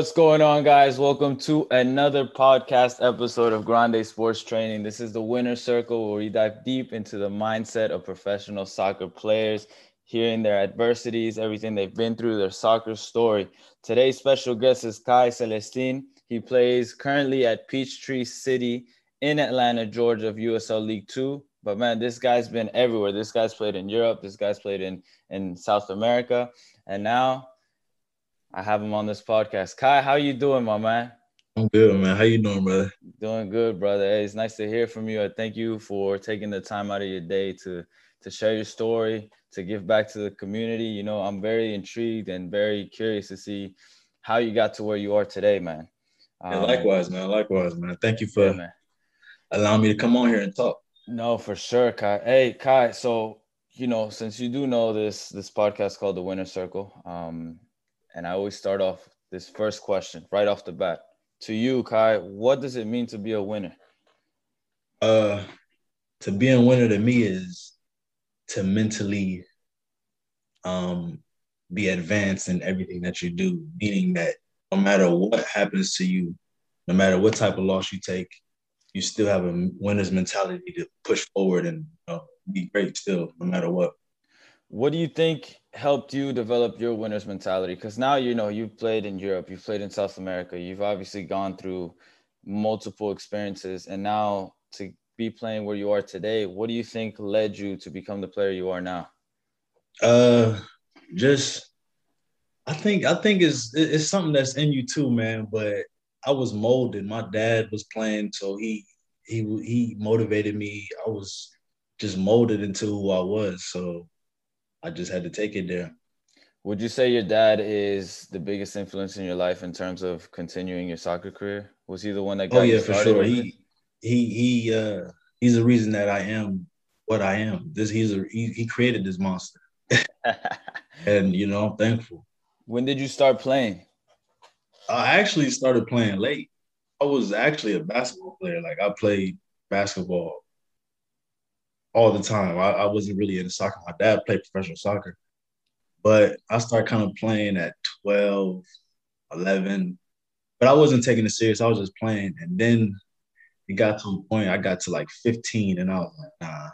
What's going on, guys? Welcome to another podcast episode of Grande Sports Training. This is the winner circle where we dive deep into the mindset of professional soccer players, hearing their adversities, everything they've been through, their soccer story. Today's special guest is Khai Celestin. He plays currently at Peachtree City in Atlanta, Georgia, of USL League Two. But man, this guy's been everywhere. This guy's played in Europe. This guy's played in in South America, and now I have him on this podcast. Khai, how you doing, my man? I'm good, man. How you doing, brother? Doing good, brother. Hey, it's nice to hear from you. I thank you for taking the time out of your day to to share your story, to give back to the community. You know, I'm very intrigued and very curious to see how you got to where you are today, man. Um, yeah, likewise, man. Likewise, man. Thank you for yeah, allowing me to come on here and talk. No, for sure, Khai. Hey, Khai. So, you know, since you do know this this podcast called the Winner Circle, um, and I always start off this first question right off the bat. To you, Khai, what does it mean to be a winner? Uh, to be a winner to me is to mentally um be advanced in everything that you do, meaning that no matter what happens to you, no matter what type of loss you take, you still have a winner's mentality to push forward and be great still, no matter what. What do you think helped you develop your winner's mentality? Because now you know you've played in Europe, you've played in South America, you've obviously gone through multiple experiences, and now to be playing where you are today, what do you think led you to become the player you are now? Uh, just I think I think it's it's something that's in you too, man. But I was molded. My dad was playing, so he he he motivated me. I was just molded into who I was. So I just had to take it there. Would you say your dad is the biggest influence in your life in terms of continuing your soccer career? Was he the one that got oh, yeah, for sure. He he he uh he's the reason that I am what I am. This he's a he, he created this monster. and you know, I'm thankful. When did you start playing? I actually started playing late. I was actually a basketball player. Like I played basketball all the time. I, I wasn't really into soccer. My dad played professional soccer, but I started kind of playing at 12, 11, but I wasn't taking it serious. I was just playing. And then it got to a point, I got to like 15, and I was like, nah,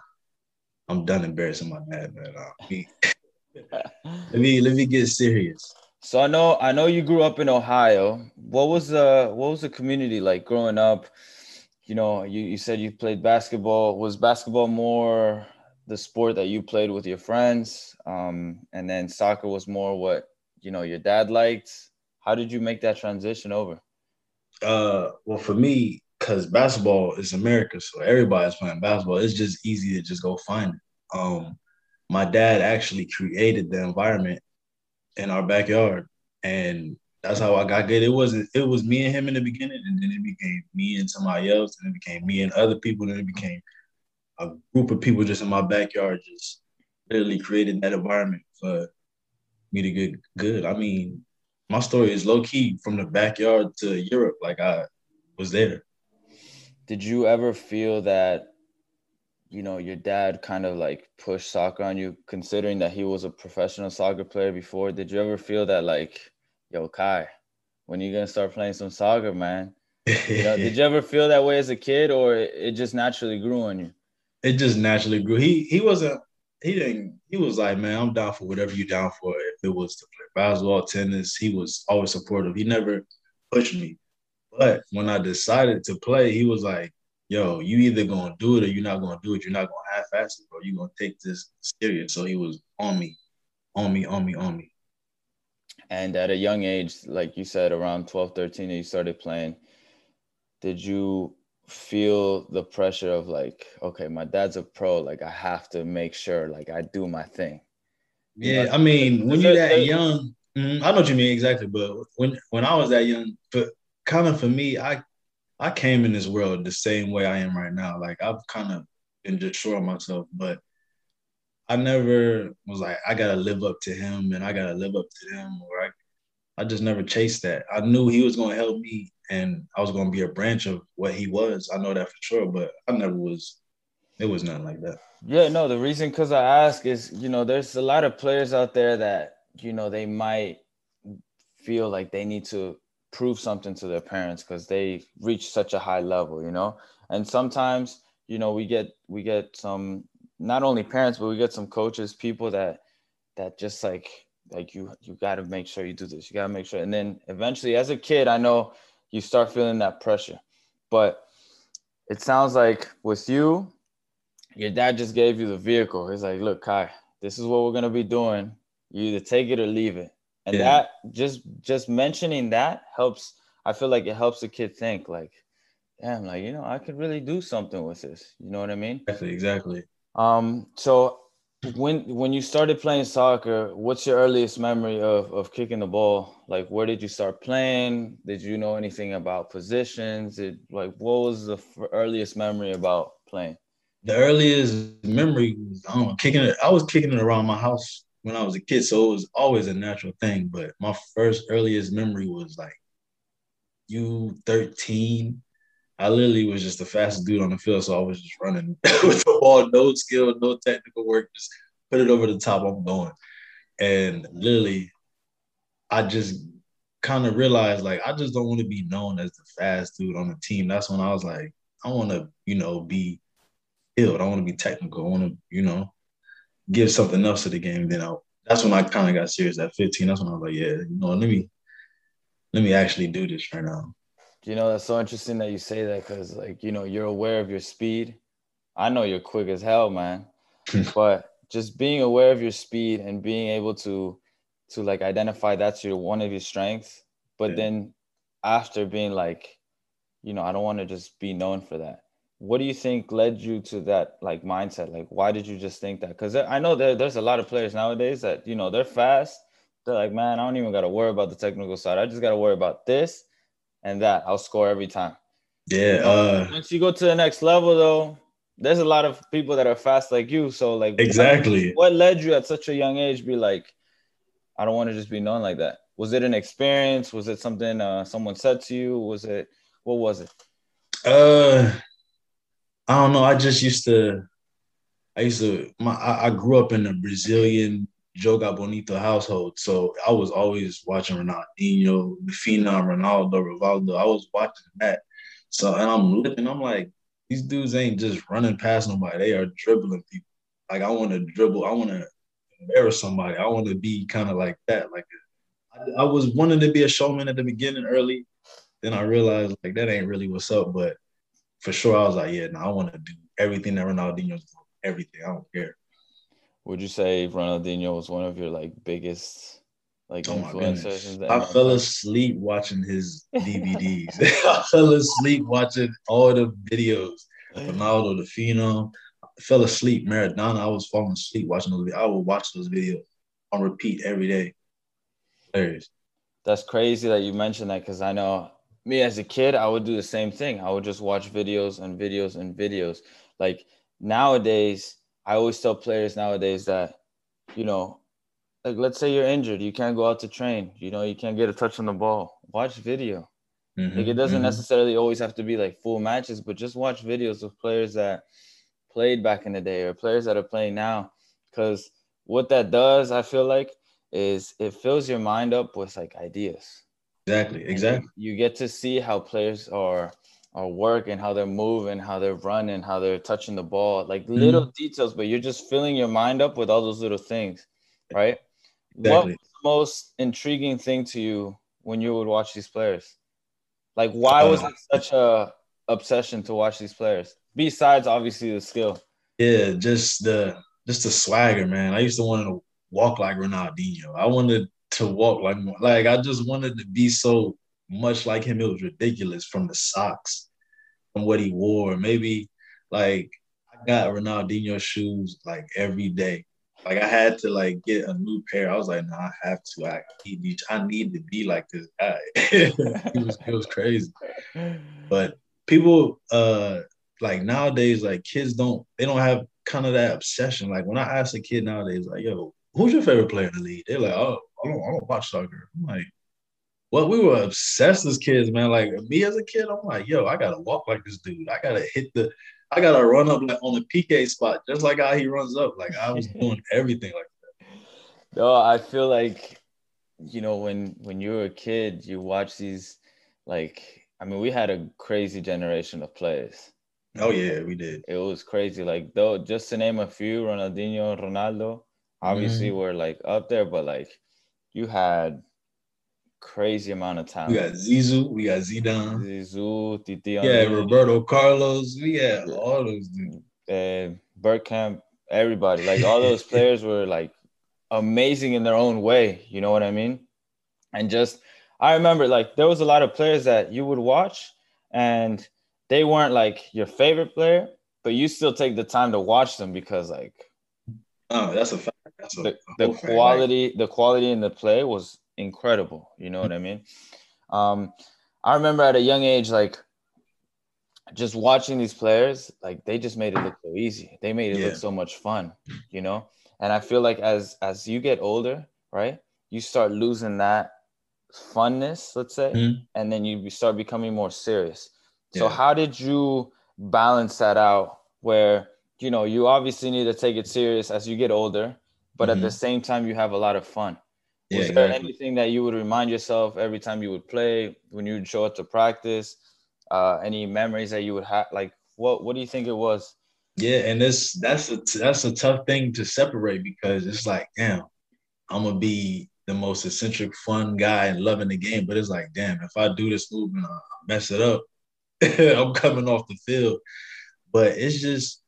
I'm done embarrassing my dad, man. Uh, let me let me get serious. So I know I know you grew up in Ohio. What was the what was the community like growing up? You know, you, you said you played basketball. Was basketball more the sport that you played with your friends? Um, and then soccer was more what, you know, your dad liked. How did you make that transition over? Uh, well, for me, because basketball is America, so everybody's playing basketball. It's just easy to just go find it. Um, my dad actually created the environment in our backyard, and that's how I got good. It wasn't. It was me and him in the beginning, and then it became me and somebody else, and it became me and other people, and it became a group of people just in my backyard, just literally created that environment for me to get good. I mean, my story is low key from the backyard to Europe. Like I was there. Did you ever feel that, you know, your dad kind of like pushed soccer on you, considering that he was a professional soccer player before? Did you ever feel that like yo, Khai, when you gonna start playing some soccer, man? You know, did you ever feel that way as a kid, or it just naturally grew on you? It just naturally grew. He he wasn't. He didn't. He was like, man, I'm down for whatever you're down for. If it was to play basketball, tennis, he was always supportive. He never pushed me. But when I decided to play, he was like, yo, you either gonna do it or you're not gonna do it. You're not gonna half-ass it, bro. You're gonna take this serious. So he was on me, on me, on me, on me. And at a young age, like you said, around 12, 13, you started playing. Did you feel the pressure of like, okay, my dad's a pro, like I have to make sure like I do my thing? Yeah, know, I mean, when you're that young, mm, I know what you mean exactly, but when when I was that young, but kind of for me, I I came in this world the same way I am right now. Like I've kind of been destroying myself, but I never was like, I gotta live up to him and I gotta live up to them, or I, I just never chased that. I knew he was gonna help me and I was gonna be a branch of what he was. I know that for sure, but I never was. It was nothing like that. Yeah, no. The reason because I ask is, you know, there's a lot of players out there that you know they might feel like they need to prove something to their parents because they reach such a high level, you know. And sometimes, you know, we get we get some not only parents, but we get some coaches, people that that just like like you you got to make sure you do this. You got to make sure. And then eventually, as a kid, I know you start feeling that pressure, but it sounds like with you, your dad just gave you the vehicle. He's like, look, Khai, this is what we're gonna be doing. You either take it or leave it. And yeah. that just just mentioning that helps. I feel like it helps the kid think like, damn, like you know, I could really do something with this. You know what I mean? Exactly. Exactly. Um. So when when you started playing soccer, what's your earliest memory of of kicking the ball? Like, where did you start playing? Did you know anything about positions? It like what was the earliest memory about playing? The earliest memory was I don't know, kicking it. I was kicking it around my house when I was a kid, so it was always a natural thing. But my first earliest memory was like you 13. I literally was just the fastest dude on the field, so I was just running with the ball, no skill, no technical work, just put it over the top. I'm going, and literally, I just kind of realized like I just don't want to be known as the fast dude on the team. That's when I was like, I want to, you know, be skilled. I want to be technical. I want to, you know, give something else to the game. Then I, that's when I kind of got serious at 15. That's when I was like, yeah, you know, let me let me actually do this right now. You know, that's so interesting that you say that because, like, you know, you're aware of your speed. I know you're quick as hell, man. but just being aware of your speed and being able to to like identify that's your one of your strengths, but yeah. then after being like, you know, I don't want to just be known for that what do you think led you to that like mindset like why did you just think that because i know there, there's a lot of players nowadays that you know they're fast they're like man i don't even got to worry about the technical side i just got to worry about this and that i'll score every time yeah uh, once you go to the next level though there's a lot of people that are fast like you so like exactly what, led you at such a young age be like i don't want to just be known like that was it an experience was it something uh, someone said to you was it what was it uh I don't know. I just used to. I used to. My I, I grew up in a Brazilian Joga Bonito household, so I was always watching Ronaldinho, phenom Ronaldo, Rivaldo. I was watching that. So and I'm looking. I'm like, these dudes ain't just running past nobody. They are dribbling people. Like I want to dribble. I want to embarrass somebody. I want to be kind of like that. Like I, I was wanting to be a showman at the beginning early. Then I realized like that ain't really what's up. But for sure, I was like, yeah, no, I want to do everything that Ronaldinho's doing, everything. I don't care. Would you say Ronaldinho was one of your like biggest like oh influencers? I fell asleep watching his DVDs. I fell asleep watching all the videos. Ronaldo, the Phenom. I fell asleep. Maradona. I was falling asleep watching those. I would watch those videos on repeat every day. Hilarious. That's crazy that you mentioned that because I know me as a kid, I would do the same thing. I would just watch videos and videos and videos. Like nowadays, I always tell players nowadays that, you know, like let's say you're injured, you can't go out to train, you know, you can't get a touch on the ball. Watch video. Mm-hmm, like it doesn't mm-hmm. necessarily always have to be like full matches, but just watch videos of players that played back in the day or players that are playing now. Because what that does, I feel like, is it fills your mind up with like ideas Exactly. Exactly. You get to see how players are are and how they're moving, how they're running, how they're touching the ball, like mm-hmm. little details, but you're just filling your mind up with all those little things, right? Exactly. What was the most intriguing thing to you when you would watch these players? Like, why was uh, it such a obsession to watch these players? Besides, obviously, the skill. Yeah, just the just the swagger, man. I used to want to walk like Ronaldinho. I wanted to walk like like I just wanted to be so much like him. It was ridiculous from the socks, from what he wore. Maybe like I got Ronaldinho shoes like every day. Like I had to like get a new pair. I was like, no, nah, I have to. I need I need to be like this guy. it was it was crazy. But people uh like nowadays, like kids don't they don't have kind of that obsession. Like when I ask a kid nowadays, like, yo, who's your favorite player in the league? They're like, oh, I don't, I don't watch soccer. I'm like, well, we were obsessed as kids, man. Like me as a kid, I'm like, yo, I gotta walk like this dude. I gotta hit the, I gotta run up like on the PK spot, just like how he runs up. Like I was doing everything like that. No, I feel like you know, when when you were a kid, you watch these like I mean, we had a crazy generation of players. Oh yeah, we did. It was crazy. Like though, just to name a few, Ronaldinho, Ronaldo, obviously mm-hmm. were like up there, but like you had crazy amount of talent. We got Zizou, we got Zidane, Zizou, Titi. Yeah, Roberto Carlos. We had all those dudes. Uh, Bergkamp, everybody. Like all those players were like amazing in their own way. You know what I mean? And just I remember like there was a lot of players that you would watch and they weren't like your favorite player, but you still take the time to watch them because like oh that's a fact. That's a, the, the quality fact. the quality in the play was incredible. You know what I mean? Um, I remember at a young age, like just watching these players, like they just made it look so easy. They made it yeah. look so much fun, you know. And I feel like as as you get older, right, you start losing that funness, let's say, mm-hmm. and then you start becoming more serious. Yeah. So how did you balance that out where you know you obviously need to take it serious as you get older, but mm-hmm. at the mm-hmm. same time you have a lot of fun. Yeah, Was there exactly. anything that you would remind yourself every time you would play when you would show up to practice? Uh, any memories that you would have? Like, what what do you think it was? Yeah, and this that's a that's a tough thing to separate because it's like, damn, I'm gonna be the most eccentric, fun guy and loving the game. But it's like, damn, if I do this move and I mess it up, I'm coming off the field. But it's just,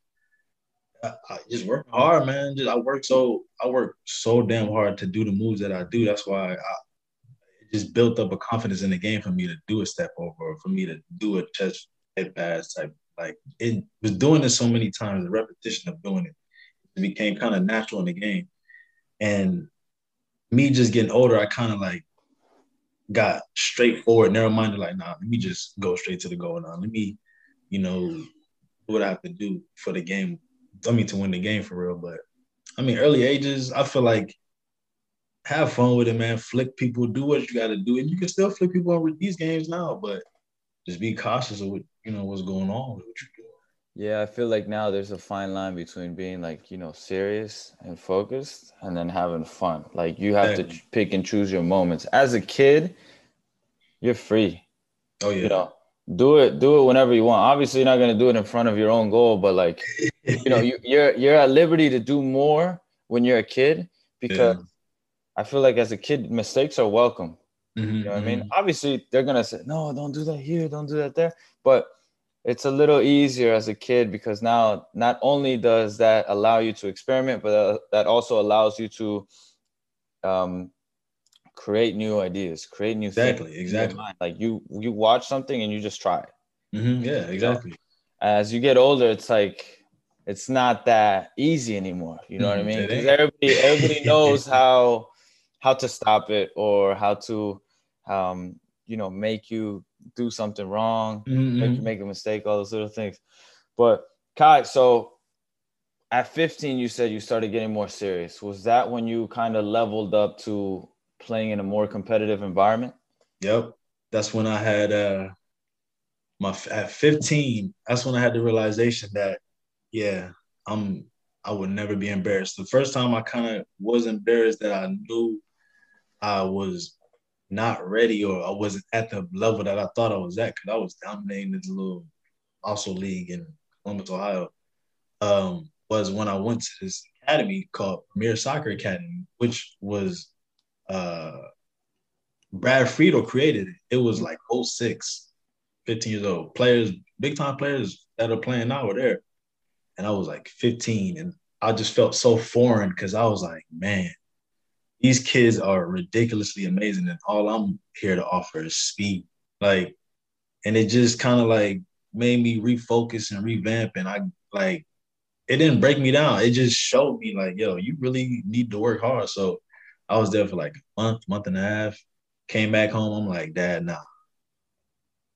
I, I just work hard, man. Just I work so I work so damn hard to do the moves that I do. That's why I just built up a confidence in the game for me to do a step over, for me to do a touch head pass type. Like it was doing this so many times, the repetition of doing it, it became kind of natural in the game. And me just getting older, I kind of like got straightforward, narrow minded. Like, nah, let me just go straight to the goal now. Let me, you know, do what I have to do for the game. I mean, to win the game for real. But I mean, early ages, I feel like have fun with it, man. Flick people, do what you got to do, and you can still flick people over these games now. But just be cautious of what you know what's going on with what you're doing. Yeah, I feel like now there's a fine line between being like, you know, serious and focused and then having fun. Like you have to pick and choose your moments. As a kid, you're free. Oh yeah. You know, do it do it whenever you want. Obviously, you're not going to do it in front of your own goal, but like, you know, you, you're you're at liberty to do more when you're a kid because yeah. I feel like as a kid, mistakes are welcome. Mm-hmm, you know what mm-hmm. I mean? Mm-hmm. Obviously, they're to say, "No, don't do that here, don't do that there." But it's a little easier as a kid because now not only does that allow you to experiment, but uh, that also allows you to um, create new ideas, create new exactly, things. Exactly, Like you, you watch something and you just try it. Mm-hmm. Yeah, exactly. As you get older, it's like it's not that easy anymore. You know mm-hmm. what I mean? Because everybody, everybody knows how how to stop it or how to, um, you know, make you do something wrong, mm-hmm. make you make a mistake, all those little things. But Khai, so at 15, you said you started getting more serious. Was that when you kind of leveled up to playing in a more competitive environment? Yep. That's when I had uh my at 15, that's when I had the realization that yeah, I'm I would never be embarrassed. The first time I kind of was embarrassed that I knew I was not ready or I wasn't at the level that I thought I was at because I was dominating this little also league in Columbus, Ohio. Um, was when I went to this academy called Premier Soccer Academy, which was uh, Brad Friedel created it. Was like 06, 15 years old. Players, big time players that are playing now were there. And I was like 15 and I just felt so foreign because I was like, man, these kids are ridiculously amazing, and all I'm here to offer is speed. Like, and it just kind of like made me refocus and revamp. And I like it didn't break me down. It just showed me like, yo, you really need to work hard. So I was there for like a month, month and a half. Came back home. I'm like, Dad, nah.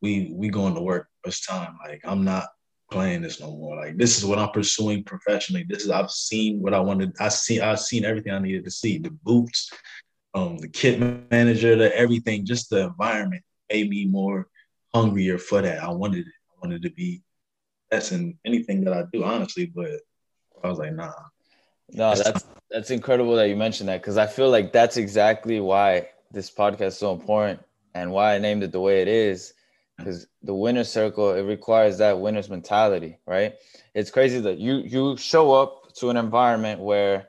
We we going to work. It's time. Like I'm not playing this no more. Like this is what I'm pursuing professionally. This is I've seen what I wanted. I see I've seen everything I needed to see. The boots, um, the kit manager, the everything, just the environment made me more hungrier for that. I wanted it. I wanted to be best in anything that I do, honestly. But I was like, nah. No, that's that's incredible that you mentioned that because I feel like that's exactly why this podcast is so important and why I named it the way it is because the winner circle it requires that winner's mentality, right? It's crazy that you you show up to an environment where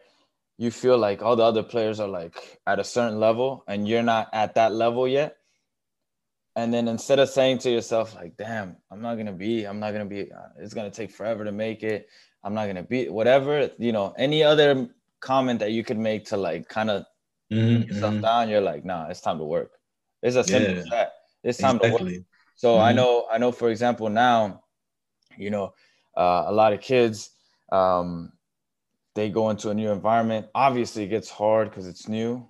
you feel like all the other players are like at a certain level and you're not at that level yet. And then instead of saying to yourself like, "Damn, I'm not gonna be, I'm not gonna be, uh, it's gonna take forever to make it. I'm not gonna be whatever." You know, any other comment that you could make to like kind of mm-hmm, yourself mm-hmm. down, you're like, "Nah, it's time to work." It's a simple yeah, as that. It's time exactly. to work. So mm-hmm. I know, I know. For example, now, you know, uh, a lot of kids, um, they go into a new environment. Obviously, it gets hard because it's new.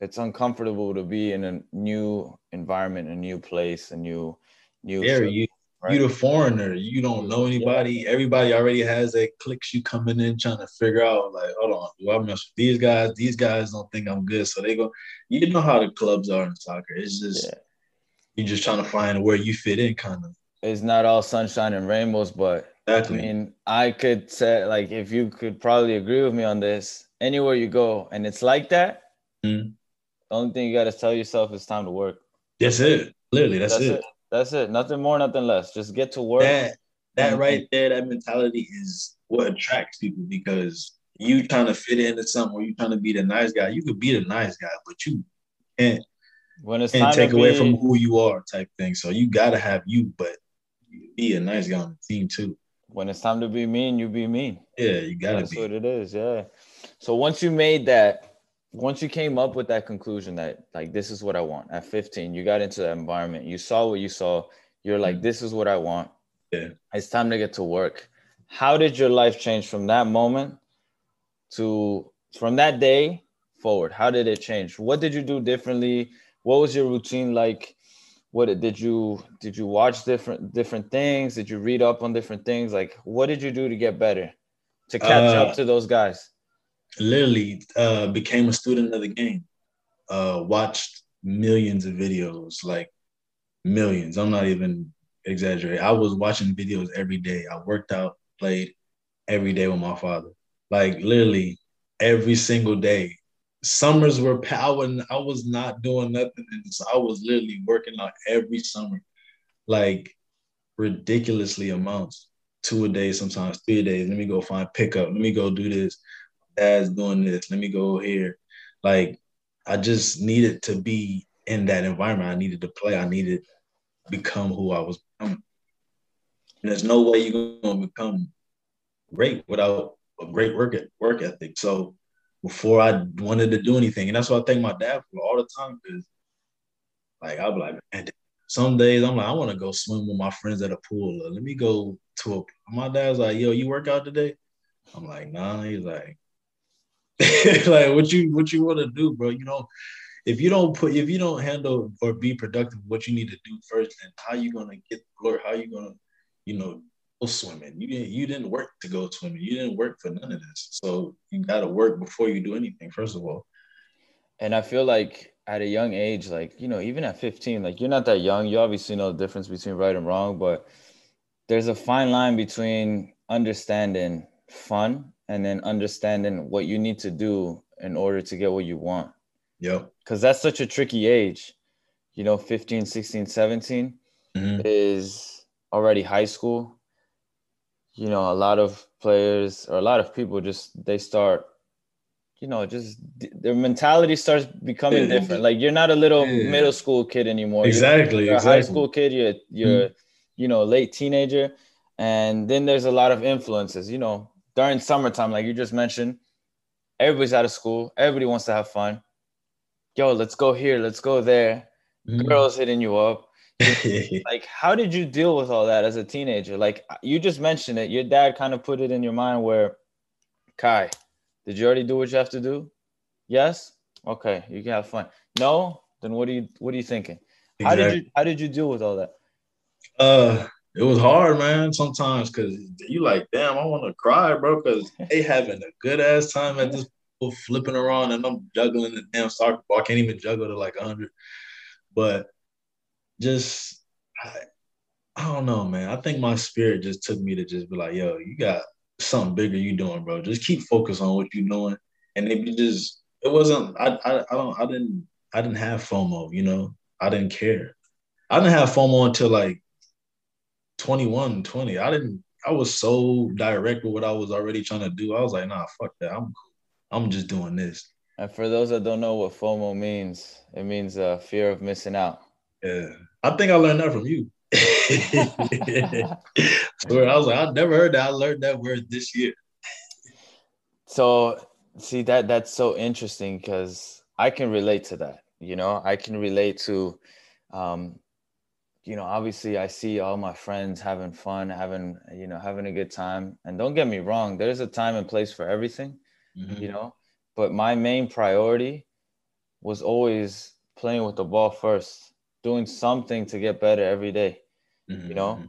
It's uncomfortable to be in a new environment, a new place, a new, new. Yeah, you right? you the foreigner. You don't know anybody. Yeah. Everybody already has that clicks. You coming in trying to figure out like, hold on, do I mess with these guys? These guys don't think I'm good, so they go. You know how the clubs are in soccer. It's just yeah. You're just trying to find where you fit in, kind of. It's not all sunshine and rainbows, but Exactly. I mean, I could say like if you could probably agree with me on this. Anywhere you go, and it's like that. Mm-hmm. The only thing you got to tell yourself is time to work. That's it. Literally, that's, that's it. it. That's it. Nothing more, nothing less. Just get to work. That that right there, that mentality is what attracts people because you trying to fit into something or you trying to be the nice guy. You could be the nice guy, but you can't when it's and take away be, from who you are, type thing. So you gotta have you, but be a nice guy on the team too when it's time to be mean, you be mean. Yeah, you gotta That's be. what it is. Yeah. So once you made that, once you came up with that conclusion that like this is what I want at 15, you got into that environment, you saw what you saw, you're like, mm-hmm. this is what I want. Yeah. It's time to get to work. How did your life change from that moment to from that day forward? How did it change? What did you do differently? What was your routine like? what did you did you watch different different things? Did you read up on different things? Like what did you do to get better to catch uh, up to those guys? literally uh, became a student of the game. Uh, watched millions of videos like millions. I'm not even exaggerating. I was watching videos every day. I worked out played every day with my father. Like literally every single day summers were power I was not doing nothing. And so I was literally working out every summer, like ridiculously amounts. Two a day, sometimes three days. Let me go find pickup. Let me go do this. Dad's doing this. Let me go here. Like I just needed to be in that environment. I needed to play. I needed to become who I was becoming. And there's no way you're gonna become great without a great work work ethic. So before I wanted to do anything. And that's what I thank my dad for all the time because like I'll be like, man, some days I'm like, I want to go swim with my friends at a pool. Let me go to a my dad's like, yo, you work out today? I'm like, nah. He's like, like what you what you want to do, bro? You know, if you don't put if you don't handle or be productive what you need to do first, then how you gonna get glory? How you gonna, you know, swimming. You didn't you didn't work to go swimming. You didn't work for none of this. So you gotta work before you do anything, first of all. And I feel like at a young age, like, you know, even at 15, like you're not that young. You obviously know the difference between right and wrong, but there's a fine line between understanding fun and then understanding what you need to do in order to get what you want. Yep. Because that's such a tricky age. You know, 15, 16, 17 mm-hmm. is already high school you know, a lot of players or a lot of people just they start, you know, just their mentality starts becoming yeah. different. Like you're not a little yeah. middle school kid anymore. Exactly. You're, you're exactly. a high school kid. You're you're mm you know late teenager, and then there's a lot of influences. You know, during summertime, like you just mentioned, everybody's out of school. Everybody wants to have fun. Yo, let's go here. Let's go there. mm Girls hitting you up like how did you deal with all that as a teenager? Like you just mentioned it. Your dad kind of put it in your mind where Khai did you already do what you have to do? Yes. Okay you can have fun. No? Then what are you what are you thinking? Exactly. how did you how did you deal with all that? Uh it was hard man sometimes because you like damn i want to cry bro because they having a good ass time at this flipping around and i'm juggling the damn soccer ball. I can't even juggle to like 100 but just I, I don't know, man. I think my spirit just took me to just be like, yo, you got something bigger you doing, bro. Just keep focused on what you're doing. And if you just it wasn't I I, I don't I didn't I didn't have FOMO, you know. I didn't care. I didn't have FOMO until like 21, 20. I didn't I was so direct with what I was already trying to do. I was like, nah, fuck that. I'm. I'm just doing this. And for those that don't know what FOMO means, it means uh, fear of missing out. Yeah. I think I learned that from you. I was like, I never heard that. I learned that word this year. So see that that's so interesting because I can relate to that. You know, I can relate to um, you know, obviously I see all my friends having fun, having, you know, having a good time. And don't get me wrong, there's a time and place for everything, mm-hmm. you know, but my main priority was always playing with the ball first, doing something to get better every day, mm-hmm. you know?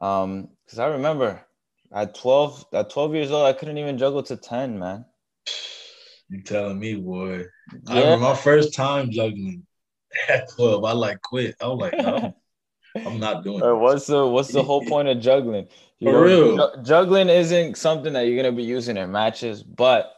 Mm-hmm. Um, cause I remember at 12, at 12 years old, I couldn't even juggle to 10, man. You telling me, boy. Yeah. I remember my first time juggling at 12. I like quit. I was like, no. I'm not doing. Right, what's the What's the whole point of juggling? You For know, real, juggling isn't something that you're gonna be using in matches. But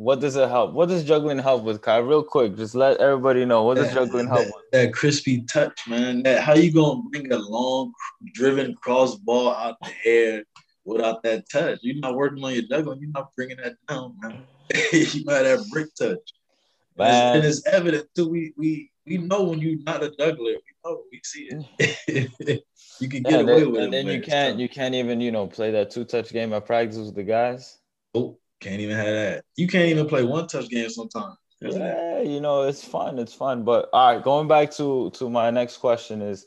what does it help? What does juggling help with, Khai? Real quick, just let everybody know what does juggling help that, with? That crispy touch, man. That how you gonna bring a long driven cross ball out the air without that touch? You're not working on your juggling. You're not bringing that down, man. you got that brick touch. Man. And it's, and it's evident too. We we we know when you're not a juggler. We know we see it. you can get yeah, away with and it. And then you can't you can't even you know play that two touch game at practice with the guys. Oh, can't even have that. You can't even play one touch game sometimes. Yeah, you know it's fun. It's fun. But all right, going back to to my next question is,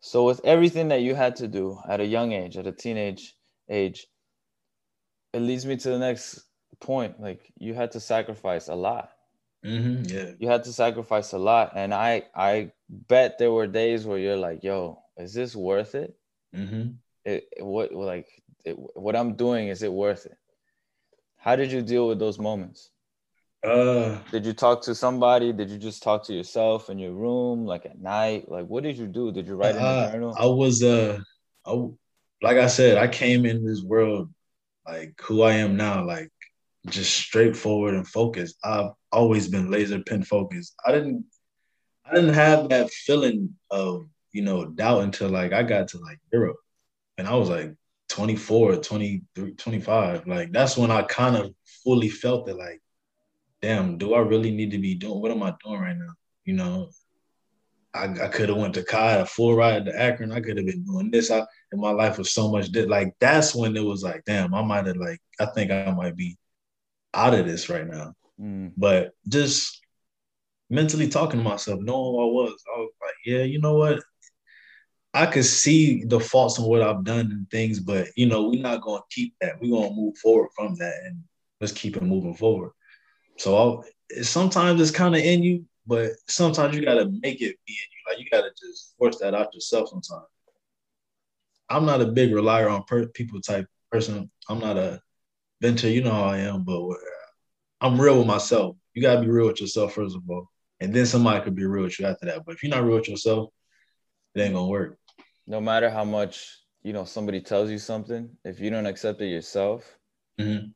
so with everything that you had to do at a young age, at a teenage age, it leads me to the next point. Like you had to sacrifice a lot Mm-hmm, yeah. You had to sacrifice a lot. And I I bet there were days where you're like, yo, is this worth it? Mm-hmm. It, what like it, what I'm doing, is it worth it? How did you deal with those moments? Uh, did you talk to somebody? Did you just talk to yourself in your room, like at night? Like, what did you do? Did you write in the journal? I was, uh, I, like I said, I came in this world like who I am now, like just straightforward and focused. I've always been laser pin focused. I didn't I didn't have that feeling of, you know, doubt until like I got to like Europe. And I was like 24, 23, 25. Like that's when I kind of fully felt it like, damn, do I really need to be doing what am I doing right now? You know, I, I could have went to Kai, a full ride to Akron. I could have been doing this. I, and my life was so much did. like that's when it was like, damn, I might have like, I think I might be out of this right now. Mm. But just mentally talking to myself, knowing who I was, I was like, yeah, you know what? I could see the faults in what I've done and things, but you know, we're not gonna keep that. We're gonna move forward from that and let's keep it moving forward. So I'll, sometimes it's kind of in you, but sometimes you gotta make it be in you. Like you gotta just force that out yourself sometimes. I'm not a big relier on per- people type person. I'm not a venture, you know how I am, but I'm real with myself. You gotta be real with yourself first of all, and then somebody could be real with you after that. But if you're not real with yourself, it ain't gonna work. No matter how much you know somebody tells you something, if you don't accept it yourself, mm-hmm.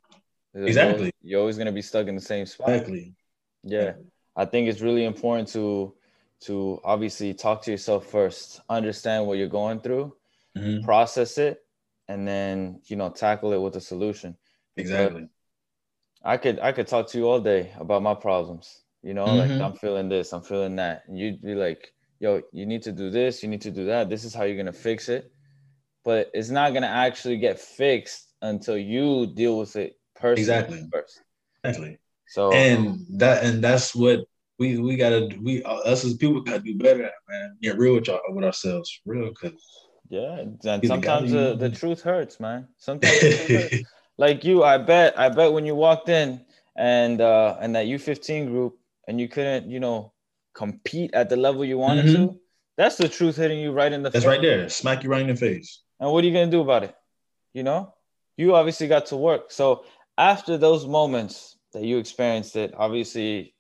exactly, you're always gonna be stuck in the same spot. Exactly. Yeah, I think it's really important to to obviously talk to yourself first, understand what you're going through, mm-hmm. process it, and then you know tackle it with a solution. Exactly. I could I could talk to you all day about my problems. You know, mm-hmm. like I'm feeling this, I'm feeling that. And you'd be like, yo, you need to do this, you need to do that. This is how you're gonna fix it. But it's not gonna actually get fixed until you deal with it personally exactly. first. Exactly. So and that and that's what we we gotta we us as people gotta do better at, man. Get real with y'all with ourselves, real because yeah, and sometimes the, the truth hurts, man. Sometimes hurts. like you, I bet, I bet when you walked in and uh and that U15 group and you couldn't, you know, compete at the level you wanted mm-hmm. to, that's the truth hitting you right in the that's face. right there. Smack you right in the face. And what are you gonna do about it? You know? You obviously got to work. So after those moments that you experienced it, obviously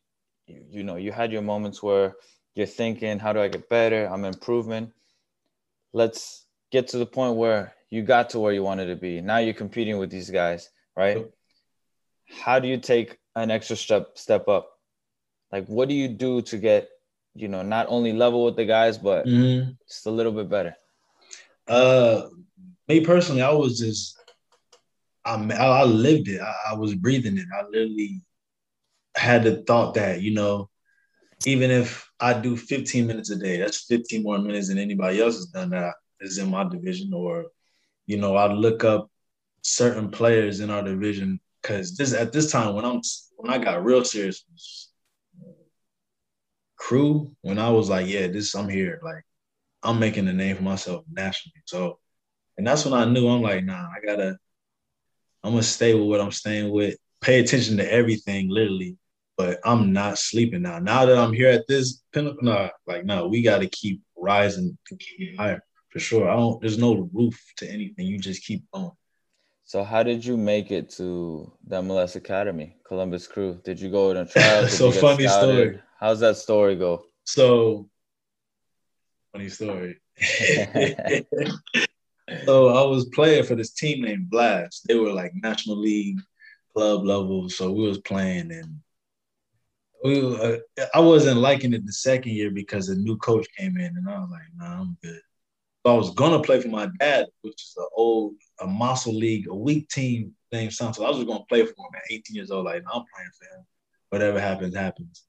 you, you know you had your moments where you're thinking, how do I get better? I'm improving. Let's get to the point where you got to where you wanted to be. Now you're competing with these guys, right? How do you take an extra step step up? Like, what do you do to get, you know, not only level with the guys, but Mhm. just a little bit better? Uh, me personally, I was just, I I, lived it. I, I was breathing it. I literally had the thought that you know, even if I do 15 minutes a day, that's 15 more minutes than anybody else has done that is in my division. Or, you know, I look up certain players in our division because this at this time when I'm when I got real serious crew when I was like, yeah, this I'm here. Like I'm making a name for myself nationally. So, and that's when I knew I'm like, nah, I gotta, I'm gonna stay with what I'm staying with. Pay attention to everything, literally. But I'm not sleeping now. Now that I'm here at this pinnacle, nah, like no, we gotta keep rising keep higher for sure. I don't. There's no roof to anything. You just keep going. So how did you make it to the MLS Academy, Columbus Crew? Did you go in a trial? So funny scouted? story. How's that story go? So, funny story. so I was playing for this team named Blast. They were like National League club level. So we was playing and we uh, I wasn't liking it the second year because a new coach came in and I was like, nah, I'm good. So I was gonna play for my dad, which is an old a muscle league, a weak team named Santos. I was just gonna play for him at 18 years old. Like, I'm playing for him. Whatever happens, happens.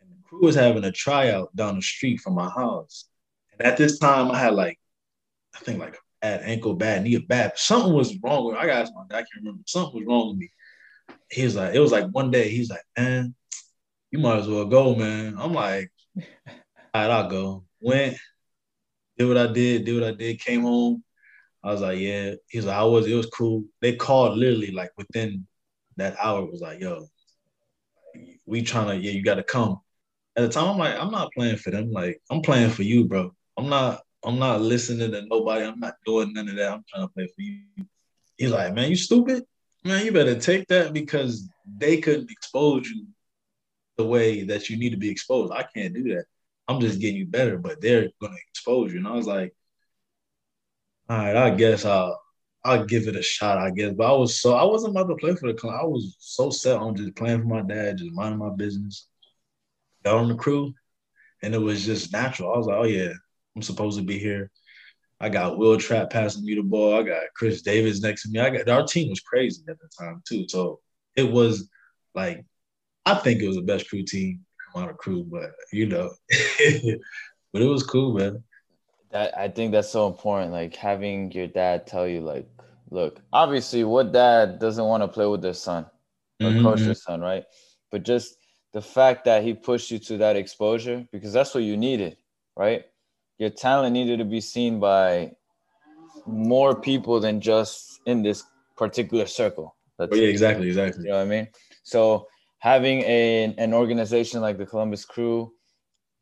And the crew was having a tryout down the street from my house. And at this time, I had like, I think like a bad ankle, bad knee, bad. Something was wrong with. I got my dad. I can't remember. Something was wrong with me. He was like, it was like one day. He's like, man, you might as well go, man. I'm like, all right, I'll go. Went, did what I did, did what I did, came home. I was like, yeah. He was like, how was it? It was cool. They called literally like within that hour. Was like, yo, we trying to, yeah, you got to come. At the time, I'm like, I'm not playing for them. Like, I'm playing for you, bro. I'm not, I'm not listening to nobody. I'm not doing none of that. I'm trying to play for you. He's like, man, you stupid. Man, you better take that because they couldn't expose you the way that you need to be exposed. I can't do that. I'm just getting you better, but they're gonna expose you. And I was like, all right, I guess I'll I'll give it a shot, I guess. But I was so I wasn't about to play for the club. I was so set on just playing for my dad, just minding my business. Got on the crew, and it was just natural. I was like, oh yeah, I'm supposed to be here. I got Will Trapp passing me the ball. I got Chris Davis next to me. I got our team was crazy at the time too. So it was like I think it was the best crew team out of crew, but you know, but it was cool, man. That I think that's so important. Like having your dad tell you, like, look, obviously, what dad doesn't want to play with their son or Mhm, coach their son, right? But just the fact that he pushed you to that exposure because that's what you needed, right? Your talent needed to be seen by more people than just in this particular circle. That's Oh, yeah, exactly, exactly. you know what I mean? So having a, an organization like the Columbus Crew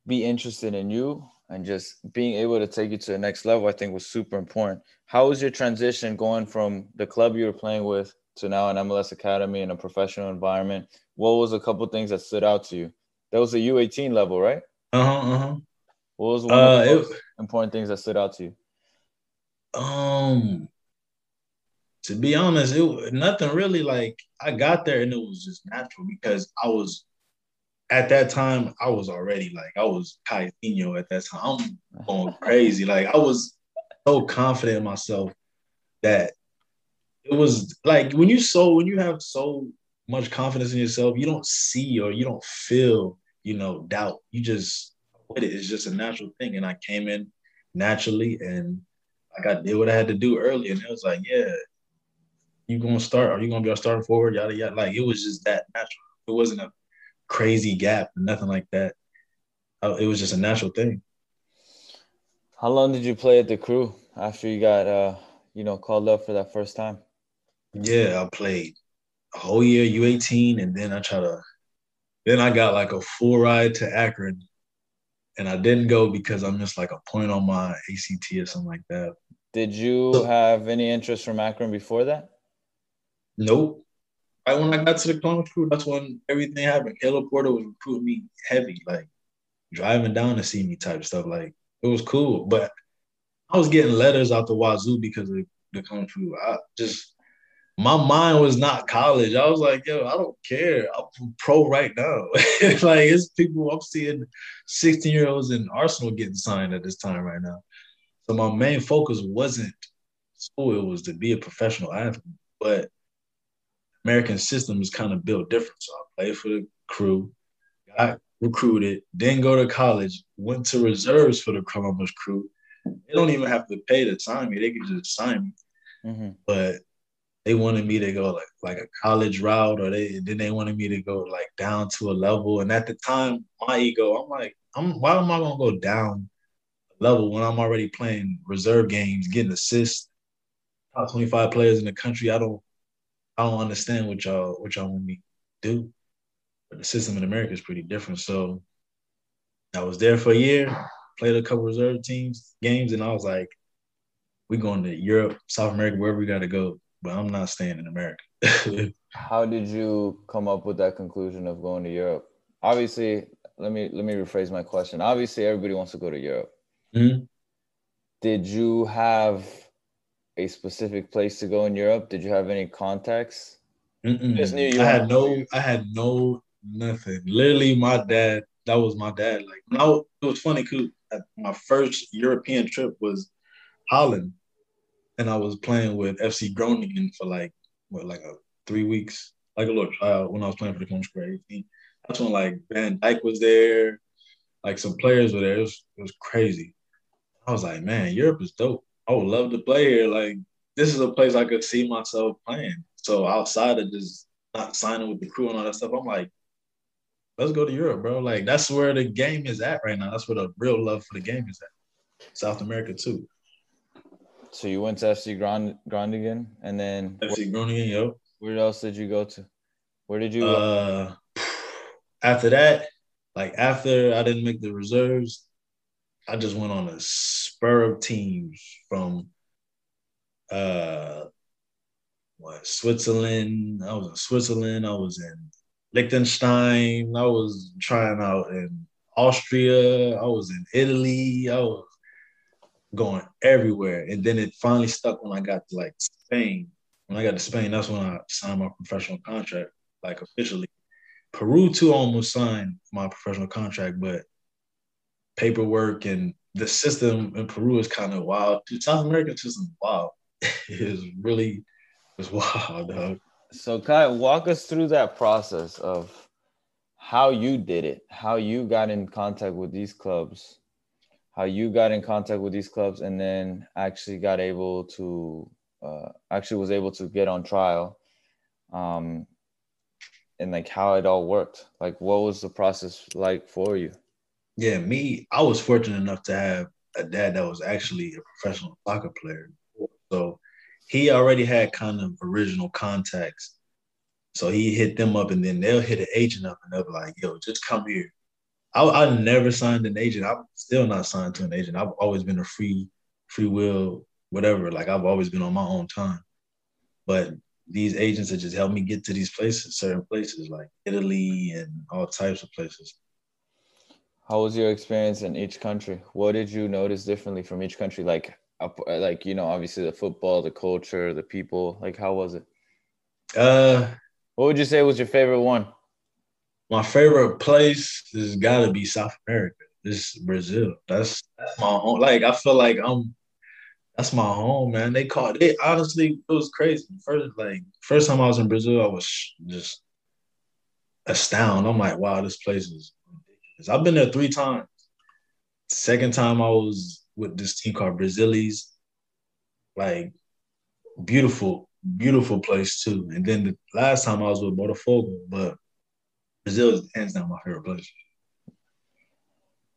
be interested in you and just being able to take you to the next level, I think was super important. How was your transition going from the club you were playing with to now an MLS academy in a professional environment? What was a couple things that stood out to you? That was a U18 level, right? Uh huh. Uh huh. What was one Uh, of the it- important things that stood out to you? Um, to be honest, it nothing really like I got there and it was just natural because I was at that time I was already like I was Caetano at that time. I'm going crazy. Like I was so confident in myself that it was like when you so when you have so much confidence in yourself, you don't see or you don't feel, you know, doubt. You just it. It's just a natural thing. And I came in naturally and like I did what I had to do early. And it was like, yeah, you gonna start? Are you gonna be our starting forward? Yada yada. Like it was just that natural. It wasn't a crazy gap, nothing like that. Uh, It was just a natural thing. How long did you play at the crew after you got uh you know called up for that first time? Yeah, I played a whole year U18, and then I try to. Then I got like a full ride to Akron, and I didn't go because I missed like a point on my ACT or something like that. Did you have any interest from Akron before that? Nope. Right when I got to the Columbus crew, that's when everything happened. Caleb Porter was recruiting me heavy, like driving down to see me type stuff. Like it was cool, but I was getting letters out the wazoo because of the Columbus crew. I just my mind was not college. I was like, yo, I don't care. I'm pro right now. like it's people I'm seeing 16 year olds in Arsenal getting signed at this time right now. So my main focus wasn't school, it was to be a professional athlete. But American system is kind of built different. So I played for the crew, got recruited, then go to college, went to reserves for the Columbus crew. They don't even have to pay to sign me, they can just sign me. Mm-hmm. But they wanted me to go like like a college route, or they then they wanted me to go like down to a level. And at the time, my ego, I'm like, I'm why am I gonna go down a level when I'm already playing reserve games, getting assists, top 25 players in the country? I don't I don't understand what y'all what y'all want me to do. But the system in America is pretty different. So I was there for a year, played a couple reserve teams games, and I was like, we going to Europe, South America, wherever we got to go but I'm not staying in America. How did you come up with that conclusion of going to Europe? Obviously, let me let me rephrase my question. Obviously, everybody wants to go to Europe. Mm-hmm. Did you have a specific place to go in Europe? Did you have any contacts? Just knew you I had no, I had no nothing. Literally, my dad. That was my dad. Like, no, it was funny. Cause my first European trip was Holland and I was playing with FC Groningen for like what like a three weeks, like a little trial when I was playing for the Columbus Crew 18. That's when like Van Dijk was there, like some players were there. It was, it was crazy. I was like, man, Europe is dope. I would love to play here. Like this is a place I could see myself playing. So outside of just not signing with the crew and all that stuff, I'm like, let's go to Europe, bro. Like that's where the game is at right now. That's where the real love for the game is at. South America too. So you went to FC Grand and then FC Groningen, yo. Where else did you go to? Where did you? Uh, after that, like after I didn't make the reserves, I just went on a spur of teams from uh what Switzerland. I was in Switzerland. I was in Liechtenstein. I was trying out in Austria. I was in Italy. I was going everywhere. And then it finally stuck when I got to like Spain. When I got to Spain, that's when I signed my professional contract, like officially. Peru too almost signed my professional contract, but paperwork and the system in Peru is kind of wild. South American system is wild. it is really it's wild, dog. So Khai, walk us through that process of how you did it, how you got in contact with these clubs how you got in contact with these clubs and then actually got able to uh, actually was able to get on trial um, and like how it all worked like what was the process like for you yeah me i was fortunate enough to have a dad that was actually a professional soccer player so he already had kind of original contacts so he hit them up and then they'll hit an agent up and they'll be like yo just come here I, I never signed an agent. I'm still not signed to an agent. I've always been a free, free will, whatever. Like I've always been on my own time. But these agents have just helped me get to these places, certain places like Italy and all types of places. How was your experience in each country? What did you notice differently from each country? Like, like you know, obviously the football, the culture, the people. Like, how was it? Uh, what would you say was your favorite one? my favorite place has got to be South America. It's Brazil. That's that's my home. Like I feel like I'm. That's my home, man. They called it. Honestly, it was crazy. First, like first time I was in Brazil, I was just astounded. I'm like, wow, this place is ridiculous. I've been there three times. Second time I was with this team called Brazili's. Like beautiful, beautiful place too. And then the last time I was with Botafogo, but Brazil is hands down my favorite place.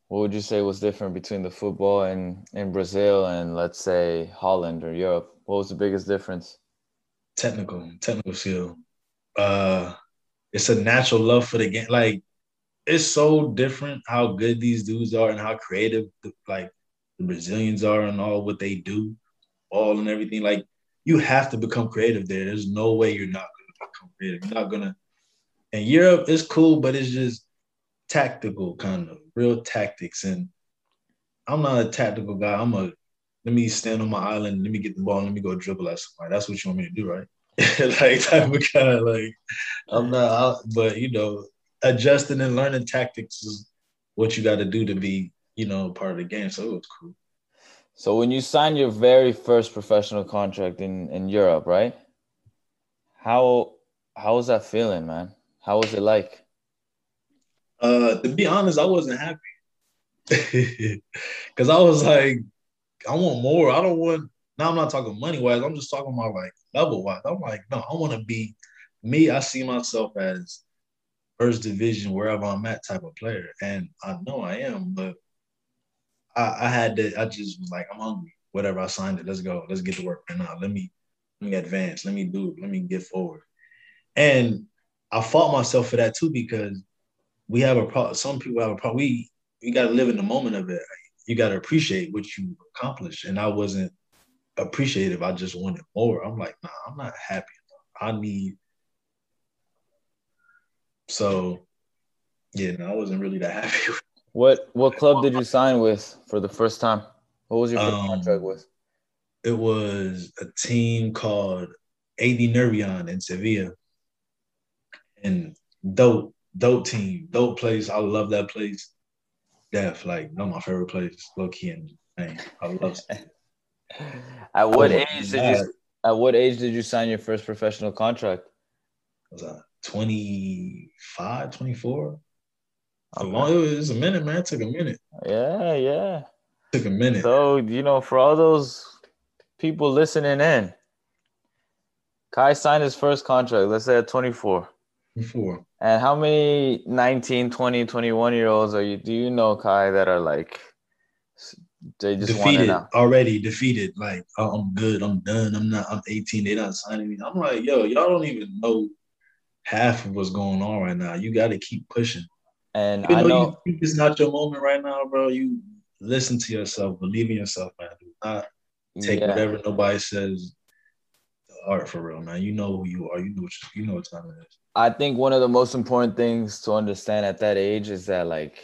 What would you say was different between the football in, in Brazil and let's say Holland or Europe? What was the biggest difference? Technical, technical skill. Uh, it's a natural love for the game. Like it's so different how good these dudes are and how creative like the Brazilians are and all what they do, all and everything. Like you have to become creative there. There's no way you're not gonna become creative. You're not gonna and Europe is cool, but it's just tactical, kind of real tactics. And I'm not a tactical guy. I'm a let me stand on my island, let me get the ball, let me go dribble at somebody. That's what you want me to do, right? like type of guy. Like I'm not, but you know, adjusting and learning tactics is what you got to do to be, you know, part of the game. So it was cool. So when you signed your very first professional contract in in Europe, right? How how was that feeling, man? How was it like? Uh, to be honest, I wasn't happy because I was like, I want more. I don't want. Now I'm not talking money wise. I'm just talking about like level wise. I'm like, no, I want to be me. I see myself as first division wherever I'm at type of player, and I know I am. But I, I had to. I just was like, I'm hungry. Whatever I signed it. Let's go. Let's get to work right now. Let me let me advance. Let me do. it. Let me get forward. And I fought myself for that too because we have a problem. Some people have a problem. We we got to live in the moment of it. You got to appreciate what you accomplished. And I wasn't appreciative. I just wanted more. I'm like, nah, I'm not happy. I need. So, yeah, no, I wasn't really that happy. What what club did you sign with for the first time? What was your first um, contract with? It was a team called AD Nervion in Sevilla and dope, dope team, dope place. I love that place. Death, like not my favorite place, low key, and man, I love. at what age did you? At what age did you sign your first professional contract? Was that 25, 24? Okay. Long, it was a minute, man. It took a minute. Yeah, yeah. It took a minute. So you know, for all those people listening in, Khai signed his first contract. Let's say at 24 before. And how many 19, 20, 21 year olds are you do you know, Khai, that are like they just defeated already defeated. Like, oh, I'm good, I'm done, I'm not, I'm 18, they not signing me. I'm like, yo, y'all don't even know half of what's going on right now. You gotta keep pushing. And Even I know you think it's not your moment right now, bro. You listen to yourself, believe in yourself, man. Do not take yeah. whatever nobody says art for real, man. You know who you are. You know what you, you know what time it is. I think one of the most important things to understand at that age is that like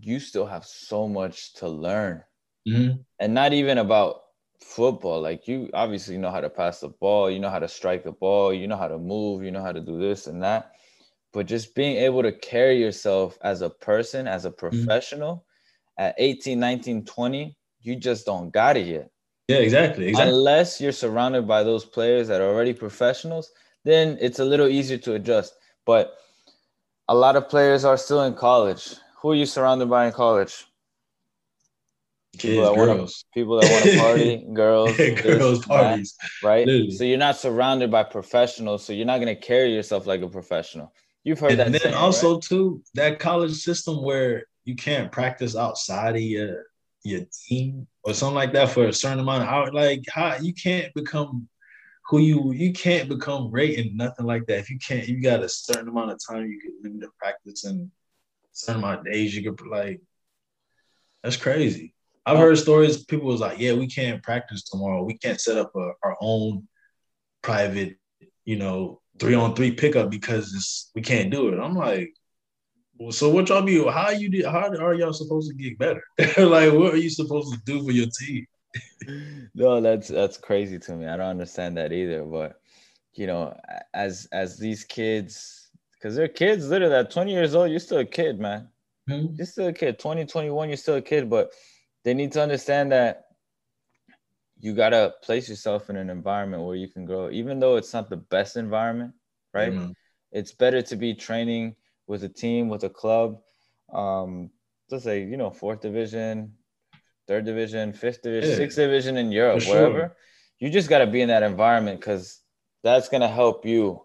you still have so much to learn. Mm-hmm. And not even about football. Like you obviously know how to pass the ball, you know how to strike the ball, you know how to move, you know how to do this and that. But just being able to carry yourself as a person, as a mm-hmm. professional mm-hmm. at 18, 19, 20, you just don't got it yet. Yeah, exactly, exactly. Unless you're surrounded by those players that are already professionals, then it's a little easier to adjust. But a lot of players are still in college. Who are you surrounded by in college? People Kids, that. Wanna, people that want to party, girls, girls parties, that, right? Literally. So you're not surrounded by professionals, so you're not gonna carry yourself like a professional. You've heard and that. And then saying, also right? too that college system where you can't practice outside of your your team or something like that for a certain amount of hours. Like how you can't become who you you can't become great and nothing like that. If you can't, you got a certain amount of time you can limit the practice and certain amount of days you could like. That's crazy. I've heard stories. People was like, "Yeah, we can't practice tomorrow. We can't set up a, our own private, you know, three on three pickup because it's, we can't do it." I'm like, well, so what y'all be? How you How are y'all supposed to get better? like, what are you supposed to do for your team? no, that's that's crazy to me. I don't understand that either. But you know, as as these kids, because they're kids, literally at 20 years old, you're still a kid, man. Mm-hmm. You're still a kid. 20, 21, you're still a kid. But they need to understand that you gotta place yourself in an environment where you can grow, even though it's not the best environment, right? Mm-hmm. It's better to be training with a team, with a club. Um, let's say, you know, fourth division, third division, fifth division, yeah. sixth division in Europe, For wherever. You just got to be in that environment because that's going to help you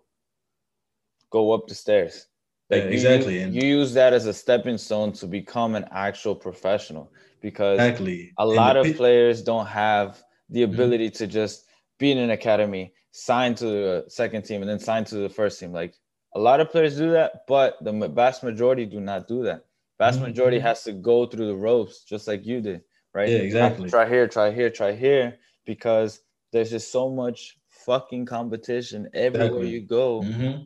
go up the stairs. Like exactly. You, you, use that as a stepping stone to become an actual professional because exactly. a lot of players don't have the mm-hmm. ability mm-hmm. to just be in an academy, sign to the second team, and then sign to the first team. Like a lot of players do that, but the vast majority do not do that. Vast mm-hmm. majority has to go through the ropes just like you did right? Yeah, exactly. Try here, try here, try here, because there's just so much fucking competition everywhere exactly. you go. Mm-hmm.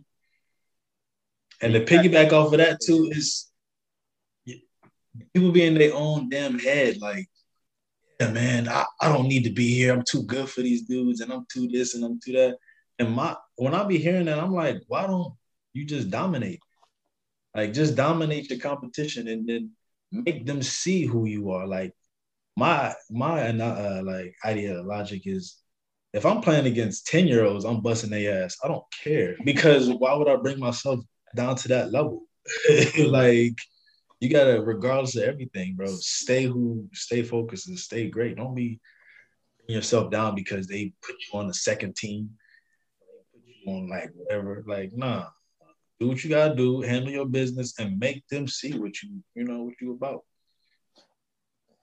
And the piggyback off of that too is people be in their own damn head, like, yeah, man, I, I don't need to be here. I'm too good for these dudes, and I'm too this and I'm too that. And my when I be hearing that, I'm like, why don't you just dominate? Like just dominate your competition and then make them see who you are. Like my my uh, like idea of logic is if I'm playing against 10 year olds, I'm busting their ass. I don't care because why would I bring myself down to that level? like you gotta, regardless of everything, bro, stay who, stay focused and stay great. Don't be yourself down because they put you on the second team, put you on like whatever. Like, nah, do what you gotta do, handle your business, and make them see what you, you know, what you about.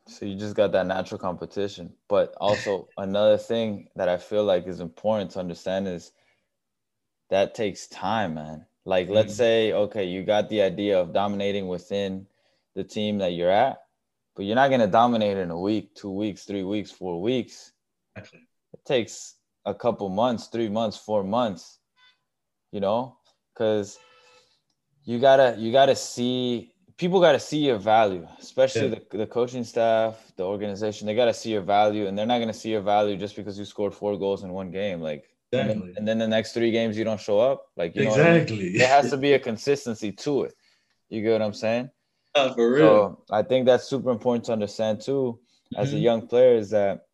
So you just got that natural competition. But also another thing that I feel like is important to understand is that takes time, man. Like let's mm-hmm. say, okay, you got the idea of dominating within the team that you're at, but you're not gonna dominate in a week, two weeks, three weeks, four weeks. Actually. It takes a couple months, three months, four months, you know, because you gotta you gotta see people got to see your value, especially yeah. the, the coaching staff, the organization. They got to see your value, and they're not going to see your value just because you scored four goals in one game. Like, exactly. and, then, and then the next three games you don't show up. Like, you know exactly. I mean? There has to be a consistency to it. You get what I'm saying? For real. So I think that's super important to understand too, as mm-hmm. a young player, is that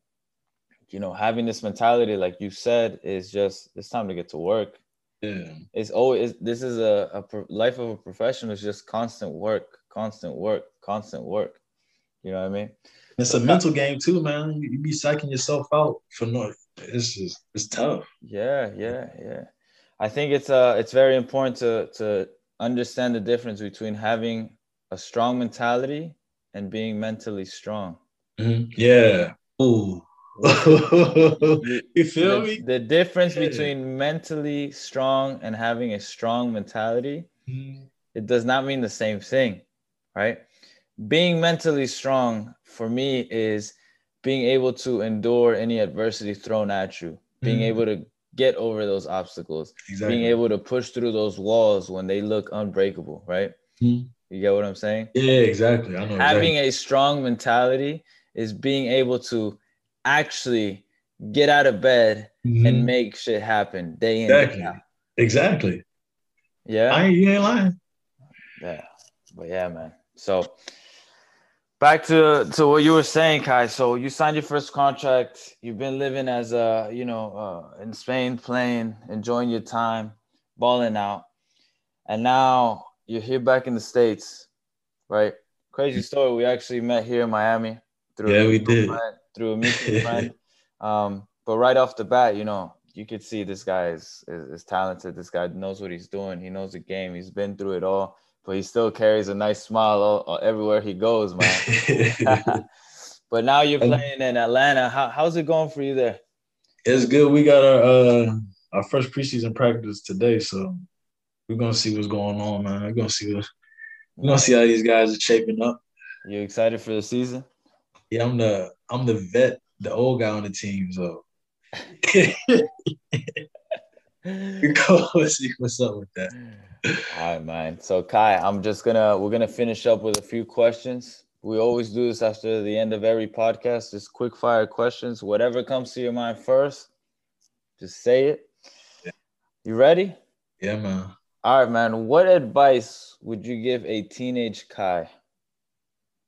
you know having this mentality, like you said, is just it's time to get to work. Yeah. It's always this is a, a life of a professional is just constant work, constant work, constant work. You know what I mean? It's a mental game too, man. You, you be psyching yourself out for no. It's just it's tough. Yeah, yeah, yeah. I think it's uh it's very important to to understand the difference between having a strong mentality and being mentally strong. Mm-hmm. Yeah. Ooh. you feel the, me? The difference yeah. between mentally strong and having a strong mentality, mm-hmm. it does not mean the same thing, right? Being mentally strong for me is being able to endure any adversity thrown at you, being mm-hmm. able to get over those obstacles, exactly. being able to push through those walls when they look unbreakable, right? Mm-hmm. You get what I'm saying? Yeah, exactly. Having exactly. a strong mentality is being able to actually get out of bed mm-hmm. and make shit happen day in exactly. day out. Exactly. Yeah. I ain't, you ain't lying. Yeah. But yeah, man. So back to to what you were saying, Khai. So you signed your first contract. You've been living as a, you know, uh, in Spain, playing, enjoying your time, balling out, and now you're here back in the states, right? Crazy story. We actually met here in Miami. Through yeah, we did. Friend, through a mutual friend. Um, but right off the bat, you know, you could see this guy is, is, is talented. This guy knows what he's doing. He knows the game. He's been through it all, but he still carries a nice smile all, all, everywhere he goes, man. but now you're playing in Atlanta. How, how's it going for you there? It's good. We got our uh, our first preseason practice today, so we're gonna see what's going on, man. We're gonna see what we're gonna see how these guys are shaping up. You excited for the season? Yeah, I'm the I'm the vet, the old guy on the team. So go see what's up with that. All right, man. So Khai, I'm just gonna we're gonna finish up with a few questions. We always do this after the end of every podcast. Just quick fire questions. Whatever comes to your mind first, just say it. Yeah. You ready? Yeah, man. All right, man. What advice would you give a teenage Khai?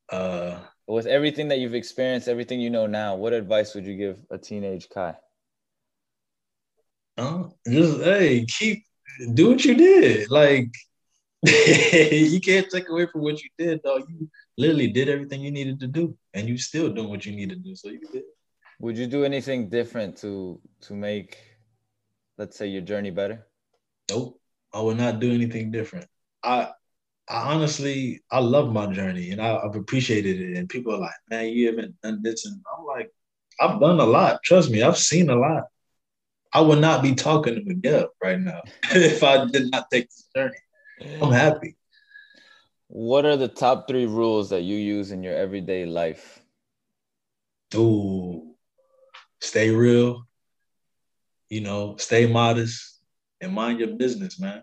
Uh with everything that you've experienced, everything you know now, what advice would you give a teenage Khai? Uh, just hey, keep do what you did. Like you can't take away from what you did, though. You literally did everything you needed to do, and you still doing what you need to do. So you did. Would you do anything different to to make, let's say, your journey better? Nope, I would not do anything different. I I honestly, I love my journey and I, have appreciated it. And people are like, man, you haven't done this. And I'm like, I've done a lot. Trust me, I've seen a lot. I would not be talking to Miguel right now if I did not take this journey. I'm happy. What are the top three rules that you use in your everyday life? Ooh, stay real. You know, stay modest and mind your business, man.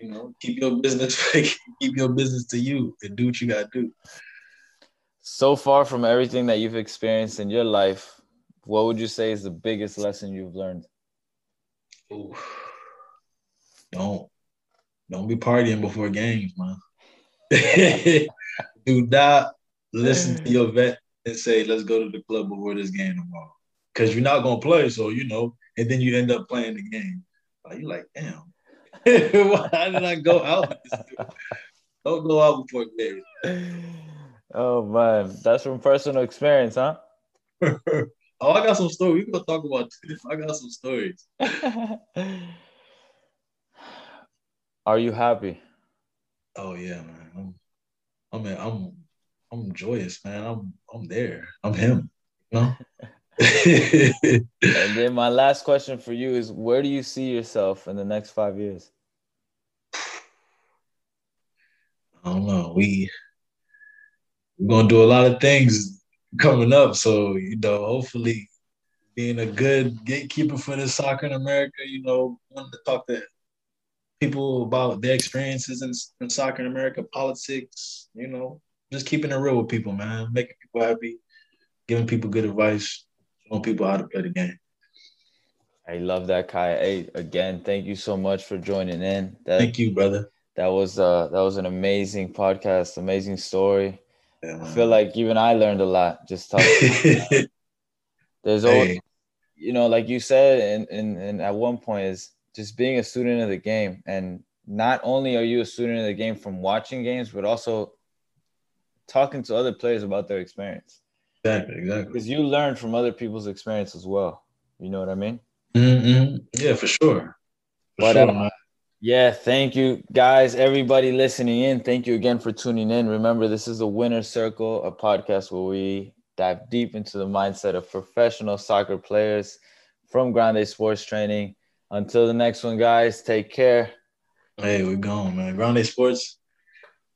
You know, keep your business, keep your business to you, and do what you gotta do. So far from everything that you've experienced in your life, what would you say is the biggest lesson you've learned? Ooh. Don't don't be partying before games, man. Do not listen to your vet and say, let's go to the club before this game tomorrow. Because you're not gonna play, so you know, and then you end up playing the game. You're like, damn, why did I go out? Don't go out before games. Oh man, that's from personal experience, huh? oh, I got some stories. We gonna talk about this. I got some stories. Are you happy? Oh yeah, man. I'm, I mean, I'm, I'm joyous, man. I'm, I'm there. I'm him. You know. and then my last question for you is: Where do you see yourself in the next five years? I don't know. We we're gonna do a lot of things coming up. So you know, hopefully, being a good gatekeeper for the soccer in America. You know, wanting to talk to people about their experiences in, in soccer in America, politics. You know, just keeping it real with people, man, making people happy, giving people good advice, showing people how to play the game. I love that, Khai. Hey, again, thank you so much for joining in. That, thank you, brother. That was uh that was an amazing podcast, amazing story. Yeah, I feel like even I learned a lot just talking. There's always, hey. you know, like you said, and, and and at one point is just being a student of the game, and not only are you a student of the game from watching games, but also talking to other players about their experience. Exactly, exactly. Because you learn from other people's experience as well. You know what I mean? Mm-hmm. Yeah, for sure. For but, sure, uh, yeah, thank you guys, everybody listening in. Thank you again for tuning in. Remember, this is the Winner Circle, a podcast where we dive deep into the mindset of professional soccer players from Grande Sports Training. Until the next one, guys, take care. Hey, we're gone, man. Grande Sports,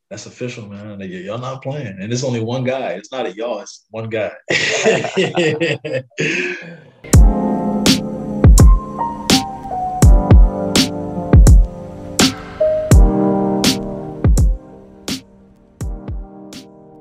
that's official, man. Y'all not playing. And it's only one guy. It's not a y'all, it's one guy.